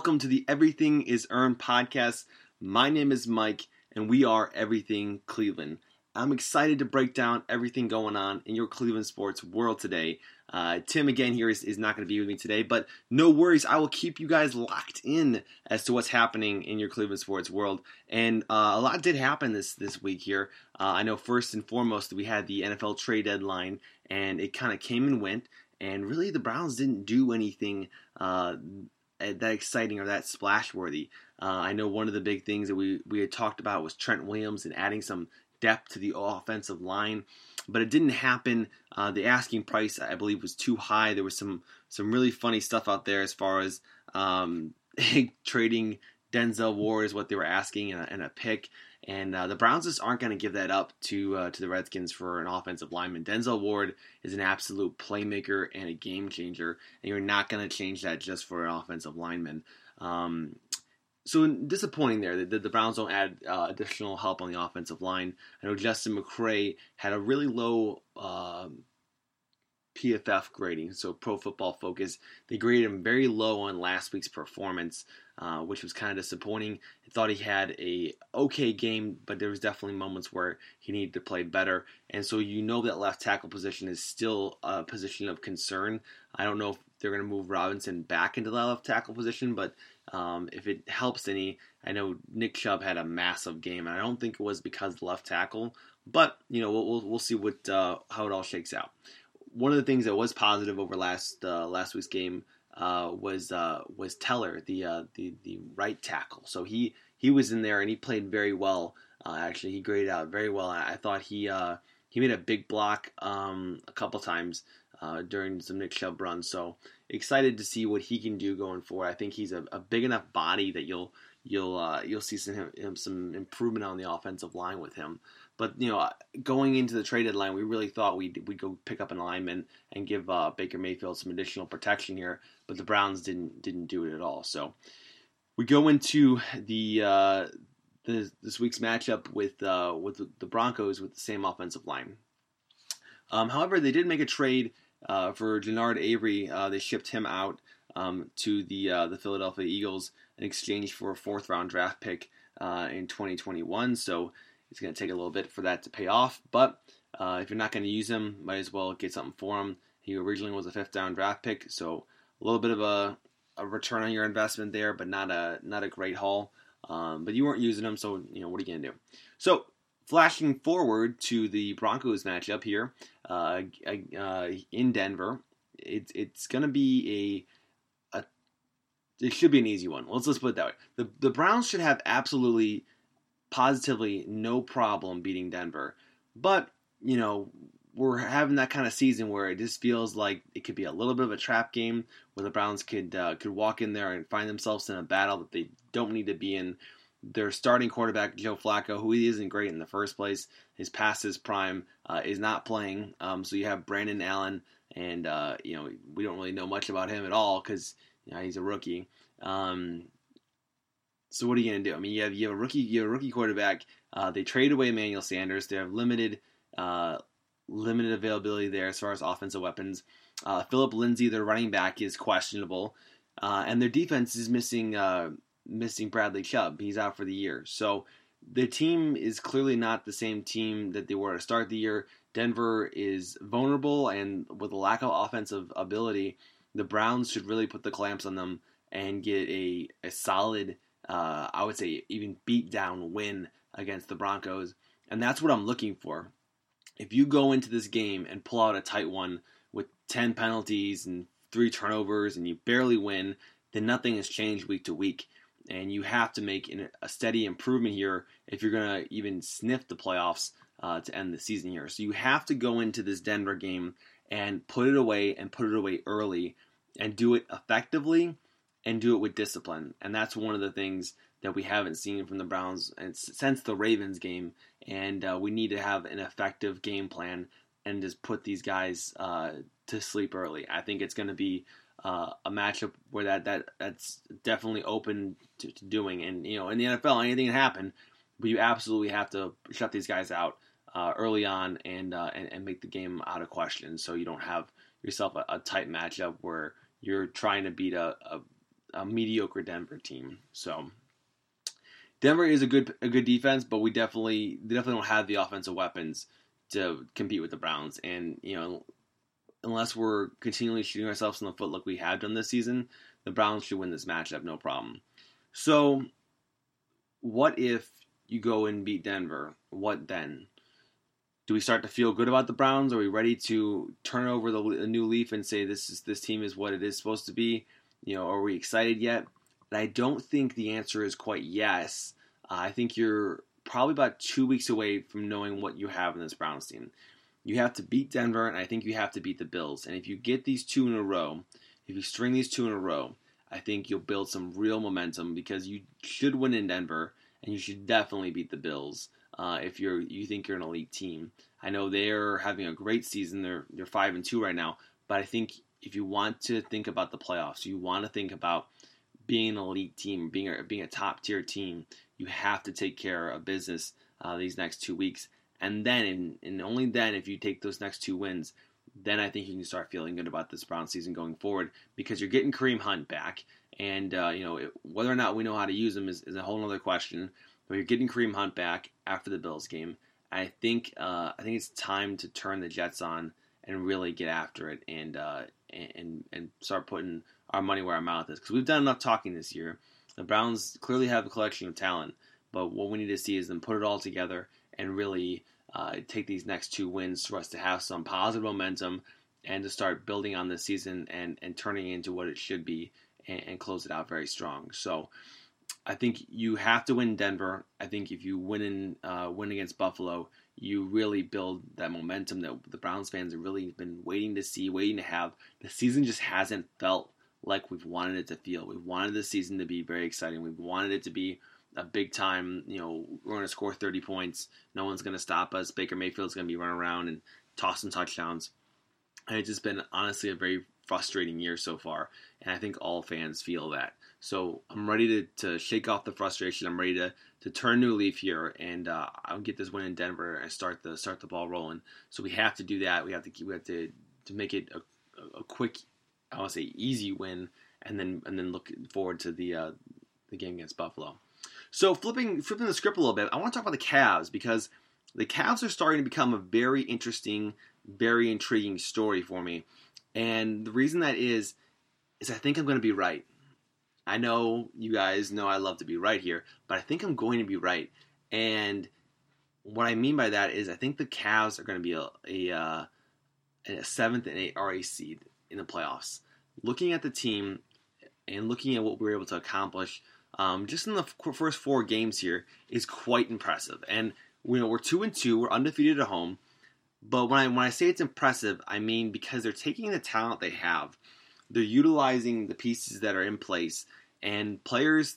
welcome to the Everything is Earned podcast. My name is Mike, and we are Everything Cleveland. I'm excited to break down everything going on in your Cleveland sports world today. Uh, Tim again here is, is not going to be with me today, but no worries. I will keep you guys locked in as to what's happening in your Cleveland sports world. And uh, a lot did happen this this week here. Uh, I know first and foremost that we had the NFL trade deadline, and it kind of came and went. And really, the Browns didn't do anything uh, that exciting or that splash worthy. Uh, I know one of the big things that we we had talked about was Trent Williams and adding some depth to the offensive line, but it didn't happen. Uh, the asking price, I believe, was too high. There was some some really funny stuff out there as far as um, trading Denzel Ward is what they were asking and a, a pick. And uh, the Browns just aren't going to give that up to uh, to the Redskins for an offensive lineman. Denzel Ward is an absolute playmaker and a game changer, and you're not going to change that just for an offensive lineman. Um, so disappointing there that the, the, Browns don't add uh, additional help on the offensive line. I know Justin McCray had a really low uh, PFF grading, so Pro Football Focus. They graded him very low on last week's performance, uh, which was kind of disappointing. I thought he had a okay game, but there was definitely moments where he needed to play better. And so you know that left tackle position is still a position of concern. I don't know if they're going to move Robinson back into the left tackle position, but um, if it helps any, I know Nick Chubb had a massive game, and I don't think it was because left tackle. But you know, we'll we'll, see what uh, how it all shakes out. One of the things that was positive over last uh, last week's game uh, was uh, was Teller, the uh, the the right tackle. So he he was in there and he played very well. Uh, actually, he graded out very well. I, I thought he he made a big block um, a couple times during some Nick Chubb runs. So excited to see what he can do going forward. I think he's a, a big enough body that you'll you'll uh, you'll see some some improvement on the offensive line with him. But you know, going into the trade deadline, we really thought we'd we'd go pick up an lineman and give uh, Baker Mayfield some additional protection here, but the Browns didn't didn't do it at all. So we go into the uh, the this week's matchup with uh, with the Broncos with the same offensive line. Um, however, they did make a trade uh, for Genard Avery, uh, they shipped him out um, to the uh, the Philadelphia Eagles in exchange for a fourth round draft pick uh, in 2021. So it's going to take a little bit for that to pay off. But uh, if you're not going to use him, might as well get something for him. He originally was a fifth round draft pick, so a little bit of a, a return on your investment there, but not a not a great haul. Um, but you weren't using him, so you know what are you going to do? So Flashing forward to the Broncos matchup here uh, uh, in Denver, it's it's going to be a, a it should be an easy one. Let's let's put it that way. The the Browns should have absolutely positively no problem beating Denver. But, you know, we're having that kind of season where it just feels like it could be a little bit of a trap game where the Browns could uh, could walk in there and find themselves in a battle that they don't need to be in their starting quarterback Joe Flacco, who isn't great in the first place, his past his prime, uh, is not playing. Um, so you have Brandon Allen, and uh, you know we don't really know much about him at all because you know, he's a rookie. Um, so what are you gonna do? I mean, you have you have a rookie, you have a rookie quarterback. Uh, they trade away Emmanuel Sanders. They have limited uh, limited availability there as far as offensive weapons. Uh, Phillip Lindsay, their running back, is questionable, uh, and their defense is missing missing Bradley Chubb. He's out for the year. So the team is clearly not the same team that they were to start the year. Denver is vulnerable, and with a lack of offensive ability, the Browns should really put the clamps on them and get a, a solid, uh, I would say, even beat down win against the Broncos. And that's what I'm looking for. If you go into this game and pull out a tight one with 10 penalties and three turnovers and you barely win, then nothing has changed week to week and you have to make a steady improvement here if you're going to even sniff the playoffs uh, to end the season here. So you have to go into this Denver game and put it away and put it away early and do it effectively and do it with discipline. And that's one of the things that we haven't seen from the Browns since the Ravens game. And uh, we need to have an effective game plan and just put these guys uh, to sleep early. I think it's going to be uh, a matchup where that, that that's definitely open to, to, doing. And you know, in the NFL, anything can happen, but you absolutely have to shut these guys out uh, early on and, uh, and, and make the game out of question, so you don't have yourself a, a, tight matchup where you're trying to beat a, a, a mediocre Denver team. So Denver is a good a good defense, but we definitely they definitely don't have the offensive weapons to compete with the Browns. And you know, unless we're continually shooting ourselves in the foot like we have done this season, the Browns should win this matchup no problem. So, what if you go and beat Denver? What then? Do we start to feel good about the Browns? Are we ready to turn over the, the new leaf and say this is this team is what it is supposed to be? You know, are we excited yet? And I don't think the answer is quite yes. Uh, I think you're probably about two weeks away from knowing what you have in this Browns team. You have to beat Denver, and I think you have to beat the Bills. And if you get these two in a row, if you string these two in a row, I think you'll build some real momentum because you should win in Denver, and you should definitely beat the Bills uh, if you're you think you're an elite team. I know they're having a great season. They're they're five and two right now, but I think if you want to think about the playoffs, you want to think about being an elite team, being a, being a top tier team, you have to take care of business uh, these next two weeks. And then, and, and only then, if you take those next two wins, then I think you can start feeling good about this Brown season going forward because you're getting Kareem Hunt back. And, uh, you know, whether or not we know how to use him is, is a whole other question. But you're getting Kareem Hunt back after the Bills game. I think uh, I think it's time to turn the Jets on and really get after it and uh, and and start putting our money where our mouth is because we've done enough talking this year. The Browns clearly have a collection of talent, but what we need to see is them put it all together and really uh, take these next two wins for us to have some positive momentum and to start building on this season and, and turning it into what it should be and, and close it out very strong. So I think you have to win Denver. I think if you win in, uh, win against Buffalo, you really build that momentum that the Browns fans have really been waiting to see, waiting to have. The season just hasn't felt like we've wanted it to feel. We've wanted the season to be very exciting. We've wanted it to be a big time, you know, we're going to score 30 points. No one's going to stop us. Baker Mayfield's going to be running around and tossing some touchdowns. And it's just been honestly a very frustrating year so far. And I think all fans feel that. So I'm ready to, to shake off the frustration. I'm ready to, to turn new leaf here and uh, I'll get this win in Denver and start the start the ball rolling. So we have to do that. We have to we have to to make it a, a quick I want to say easy win, and then and then look forward to the uh, the game against Buffalo. So flipping flipping the script a little bit, I want to talk about the Cavs because the Cavs are starting to become a very interesting, very intriguing story for me, and the reason that is is I think I'm going to be right. I know you guys know I love to be right here, but I think I'm going to be right. And what I mean by that is I think the Cavs are going to be a, a, uh, a seventh and eighth RA seed in the playoffs. Looking at the team and looking at what we were able to accomplish um, just in the first four games here is quite impressive. And you know we're two and two, we're undefeated at home. But when I when I say it's impressive, I mean because they're taking the talent they have, they're utilizing the pieces that are in place, and players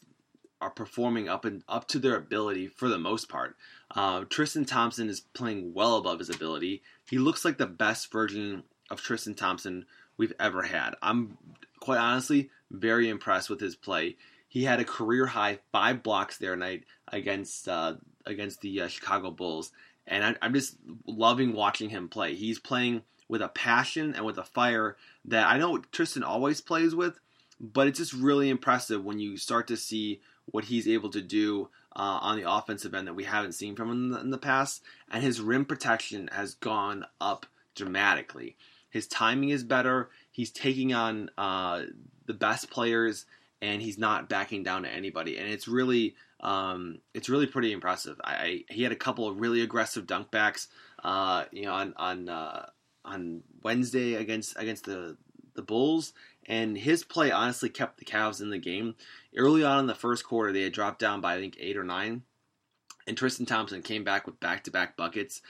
are performing up and up to their ability for the most part. Uh, Tristan Thompson is playing well above his ability. He looks like the best version of Tristan Thompson we've ever had. I'm quite honestly very impressed with his play. He had a career high five blocks there night against uh, against the uh, Chicago Bulls, and I, I'm just loving watching him play. He's playing with a passion and with a fire that I know Tristan always plays with, but it's just really impressive when you start to see what he's able to do uh, on the offensive end that we haven't seen from him in the, in the, past. And his rim protection has gone up dramatically. His timing is better. He's taking on uh, the best players, and he's not backing down to anybody. And it's really, um, it's really pretty impressive. I, I, he had a couple of really aggressive dunk backs, uh, you know, on on uh, on Wednesday against against the the Bulls, and his play honestly kept the Cavs in the game. Early on in the first quarter, they had dropped down by I think eight or nine, and Tristan Thompson came back with back to back buckets.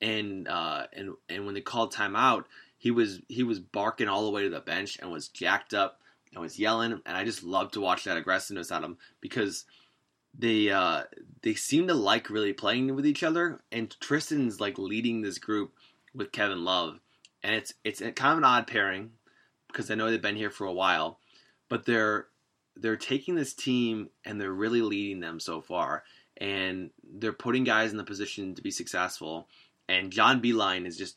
And uh, and and when they called timeout, he was he was barking all the way to the bench and was jacked up and was yelling. And I just love to watch that aggressiveness of him because they uh, they seem to like really playing with each other. And Tristan's like leading this group with Kevin Love. And it's it's kind of an odd pairing because I know they've been here for a while but they're they're taking this team and they're really leading them so far and they're putting guys in the position to be successful and John Beilein has just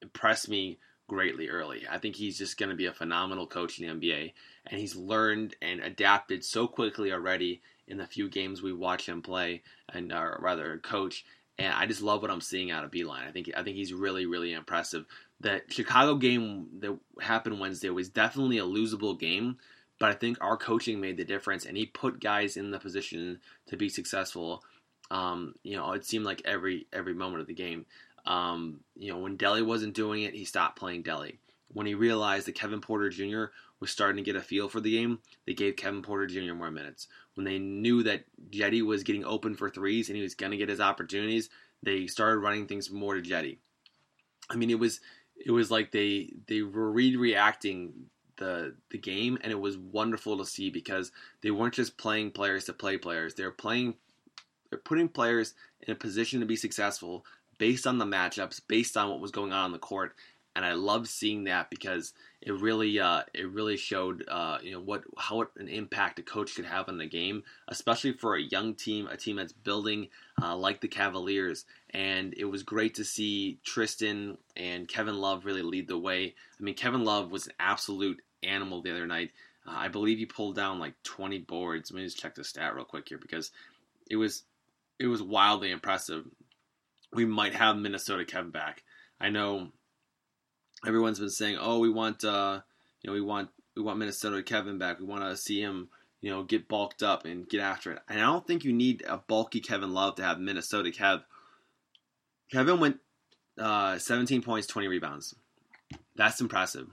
impressed me greatly early. I think he's just going to be a phenomenal coach in the NBA, and he's learned and adapted so quickly already in the few games we watch him play, and or rather coach. And I just love what I'm seeing out of Beilein. I think I think he's really really impressive. That Chicago game that happened Wednesday was definitely a losable game, but I think our coaching made the difference, and he put guys in the position to be successful. Um, you know, it seemed like every every moment of the game. Um, you know, when Delly wasn't doing it, he stopped playing Delly. When he realized that Kevin Porter Jr. was starting to get a feel for the game, they gave Kevin Porter Jr. more minutes. When they knew that Jetty was getting open for threes and he was going to get his opportunities, they started running things more to Jetty. I mean, it was it was like they they were re-reacting the the game, and it was wonderful to see because they weren't just playing players to play players; they're playing they're putting players in a position to be successful based on the matchups, based on what was going on on the court, and I love seeing that because it really uh, it really showed uh, you know what how an impact a coach could have on the game, especially for a young team, a team that's building uh, like the Cavaliers. And it was great to see Tristan and Kevin Love really lead the way. I mean, Kevin Love was an absolute animal the other night. Uh, I believe he pulled down like 20 boards. Let me just check the stat real quick here because it was it was wildly impressive. We might have Minnesota Kevin back. I know everyone's been saying, "Oh, we want uh, you know, we want we want Minnesota Kevin back. We want to see him, you know, get bulked up and get after it." And I don't think you need a bulky Kevin Love to have Minnesota Kev. Kevin went uh, 17 points, 20 rebounds. That's impressive.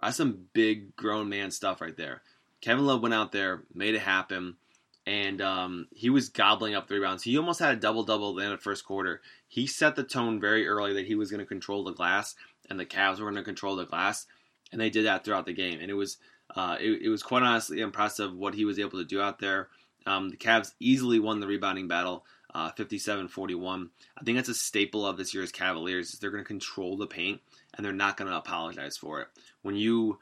That's some big grown man stuff right there. Kevin Love went out there, made it happen and um, he was gobbling up the rebounds. He almost had a double double the the first quarter. He set the tone very early that he was going to control the glass, and the Cavs were going to control the glass, and they did that throughout the game. And it was uh, it, it, was quite honestly impressive what he was able to do out there. Um, the Cavs easily won the rebounding battle, uh, 57-41. I think that's a staple of this year's Cavaliers. Is they're going to control the paint, and they're not going to apologize for it. When you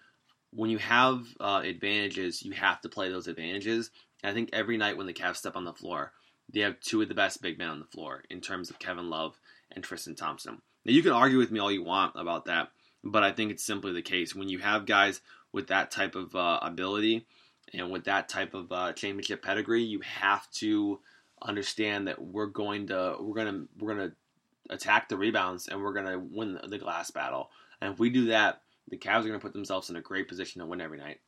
when you have uh, advantages, you have to play those advantages, I think every night when the Cavs step on the floor, they have two of the best big men on the floor in terms of Kevin Love and Tristan Thompson. Now you can argue with me all you want about that, but I think it's simply the case when you have guys with that type of uh, ability and with that type of uh, championship pedigree, you have to understand that we're going to we're gonna we're gonna attack the rebounds and we're gonna win the glass battle. And if we do that, the Cavs are gonna put themselves in a great position to win every night.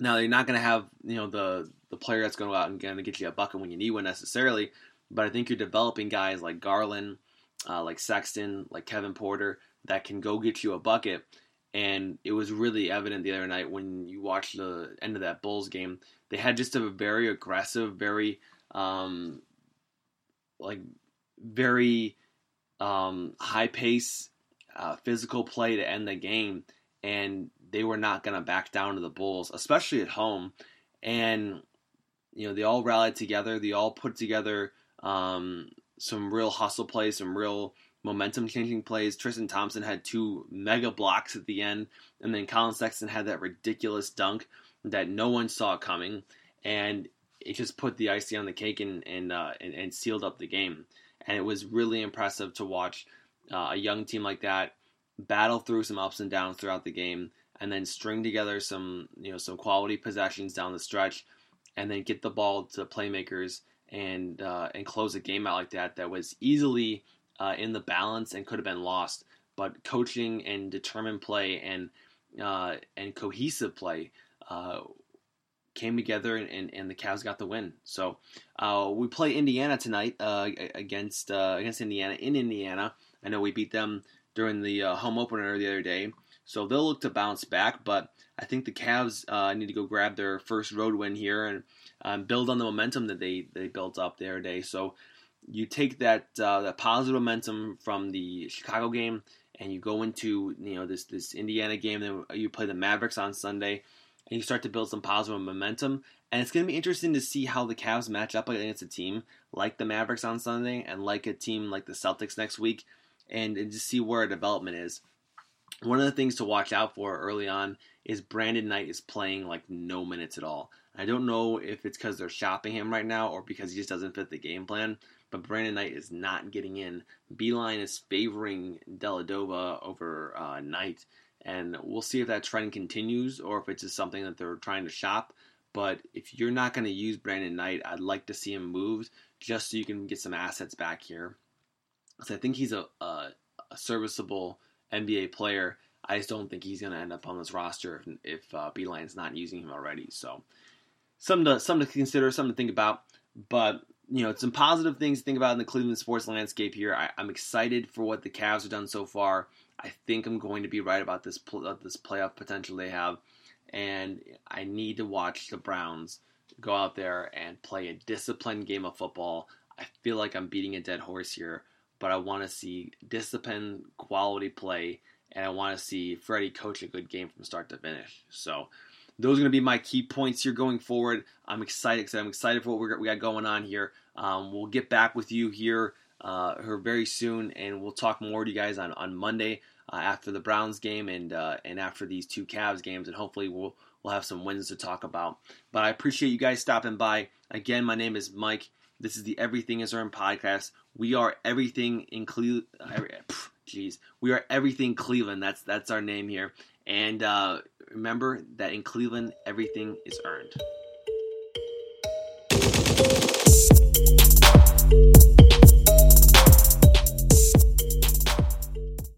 Now they're not going to have you know the the player that's going to go out and going to get you a bucket when you need one necessarily, but I think you're developing guys like Garland, uh, like Sexton, like Kevin Porter that can go get you a bucket. And it was really evident the other night when you watched the end of that Bulls game. They had just a very aggressive, very um, like very um, high pace, uh, physical play to end the game, and they were not going to back down to the Bulls, especially at home. And you know, they all rallied together. They all put together um, some real hustle plays, some real momentum changing plays. Tristan Thompson had two mega blocks at the end, and then Collin Sexton had that ridiculous dunk that no one saw coming, and it just put the icing on the cake and and uh, and, and, sealed up the game. And it was really impressive to watch uh, a young team like that battle through some ups and downs throughout the game and then string together some you know some quality possessions down the stretch, and then get the ball to playmakers and uh, and close a game out like that that was easily uh, in the balance and could have been lost. But coaching and determined play and uh, and cohesive play uh, came together and, and, and, the Cavs got the win. So uh, we play Indiana tonight uh, against against Indiana in Indiana. I know we beat them during the home opener the other day. So they'll look to bounce back, but I think the Cavs uh, need to go grab their first road win here and um, build on the momentum that they, they built up there today. So you take that uh, that positive momentum from the Chicago game and you go into you know this this Indiana game. Then you play the Mavericks on Sunday, and you start to build some positive momentum. And it's going to be interesting to see how the Cavs match up against a team like the Mavericks on Sunday and like a team like the Celtics next week, and, and just see where our development is one of the things to watch out for early on is Brandon Knight is playing like no minutes at all. I don't know if it's because they're shopping him right now or because he just doesn't fit the game plan, but Brandon Knight is not getting in. Beilein is favoring Dellavedova over uh, Knight, and we'll see if that trend continues or if it's just something that they're trying to shop. But if you're not going to use Brandon Knight, I'd like to see him moved just so you can get some assets back here. So I think he's a, a, a serviceable NBA player. I just don't think he's going to end up on this roster if, if uh, Beilein's not using him already. So something to to consider, something to think about. But you know, some positive things to think about in the Cleveland sports landscape here. I, am excited for what the Cavs have done so far. I think I'm going to be right about this uh, this playoff potential they have, and I need to watch the Browns go out there and play a disciplined game of football. I feel like I'm beating a dead horse here, but I want to see discipline, quality play, and I want to see Freddie coach a good game from start to finish. So those are going to be my key points here going forward. I'm excited because I'm excited for what we got going on here. Um, we'll get back with you here, uh, here very soon, and we'll talk more to you guys on on Monday uh, after the Browns game and uh, and after these two Cavs games, and hopefully we'll we'll have some wins to talk about. But I appreciate you guys stopping by. Again, my name is Mike. This is the Everything Is Earned podcast. We are everything in Cleveland. Jeez, we are everything Cleveland. That's that's our name here. And uh, remember that in Cleveland, everything is earned.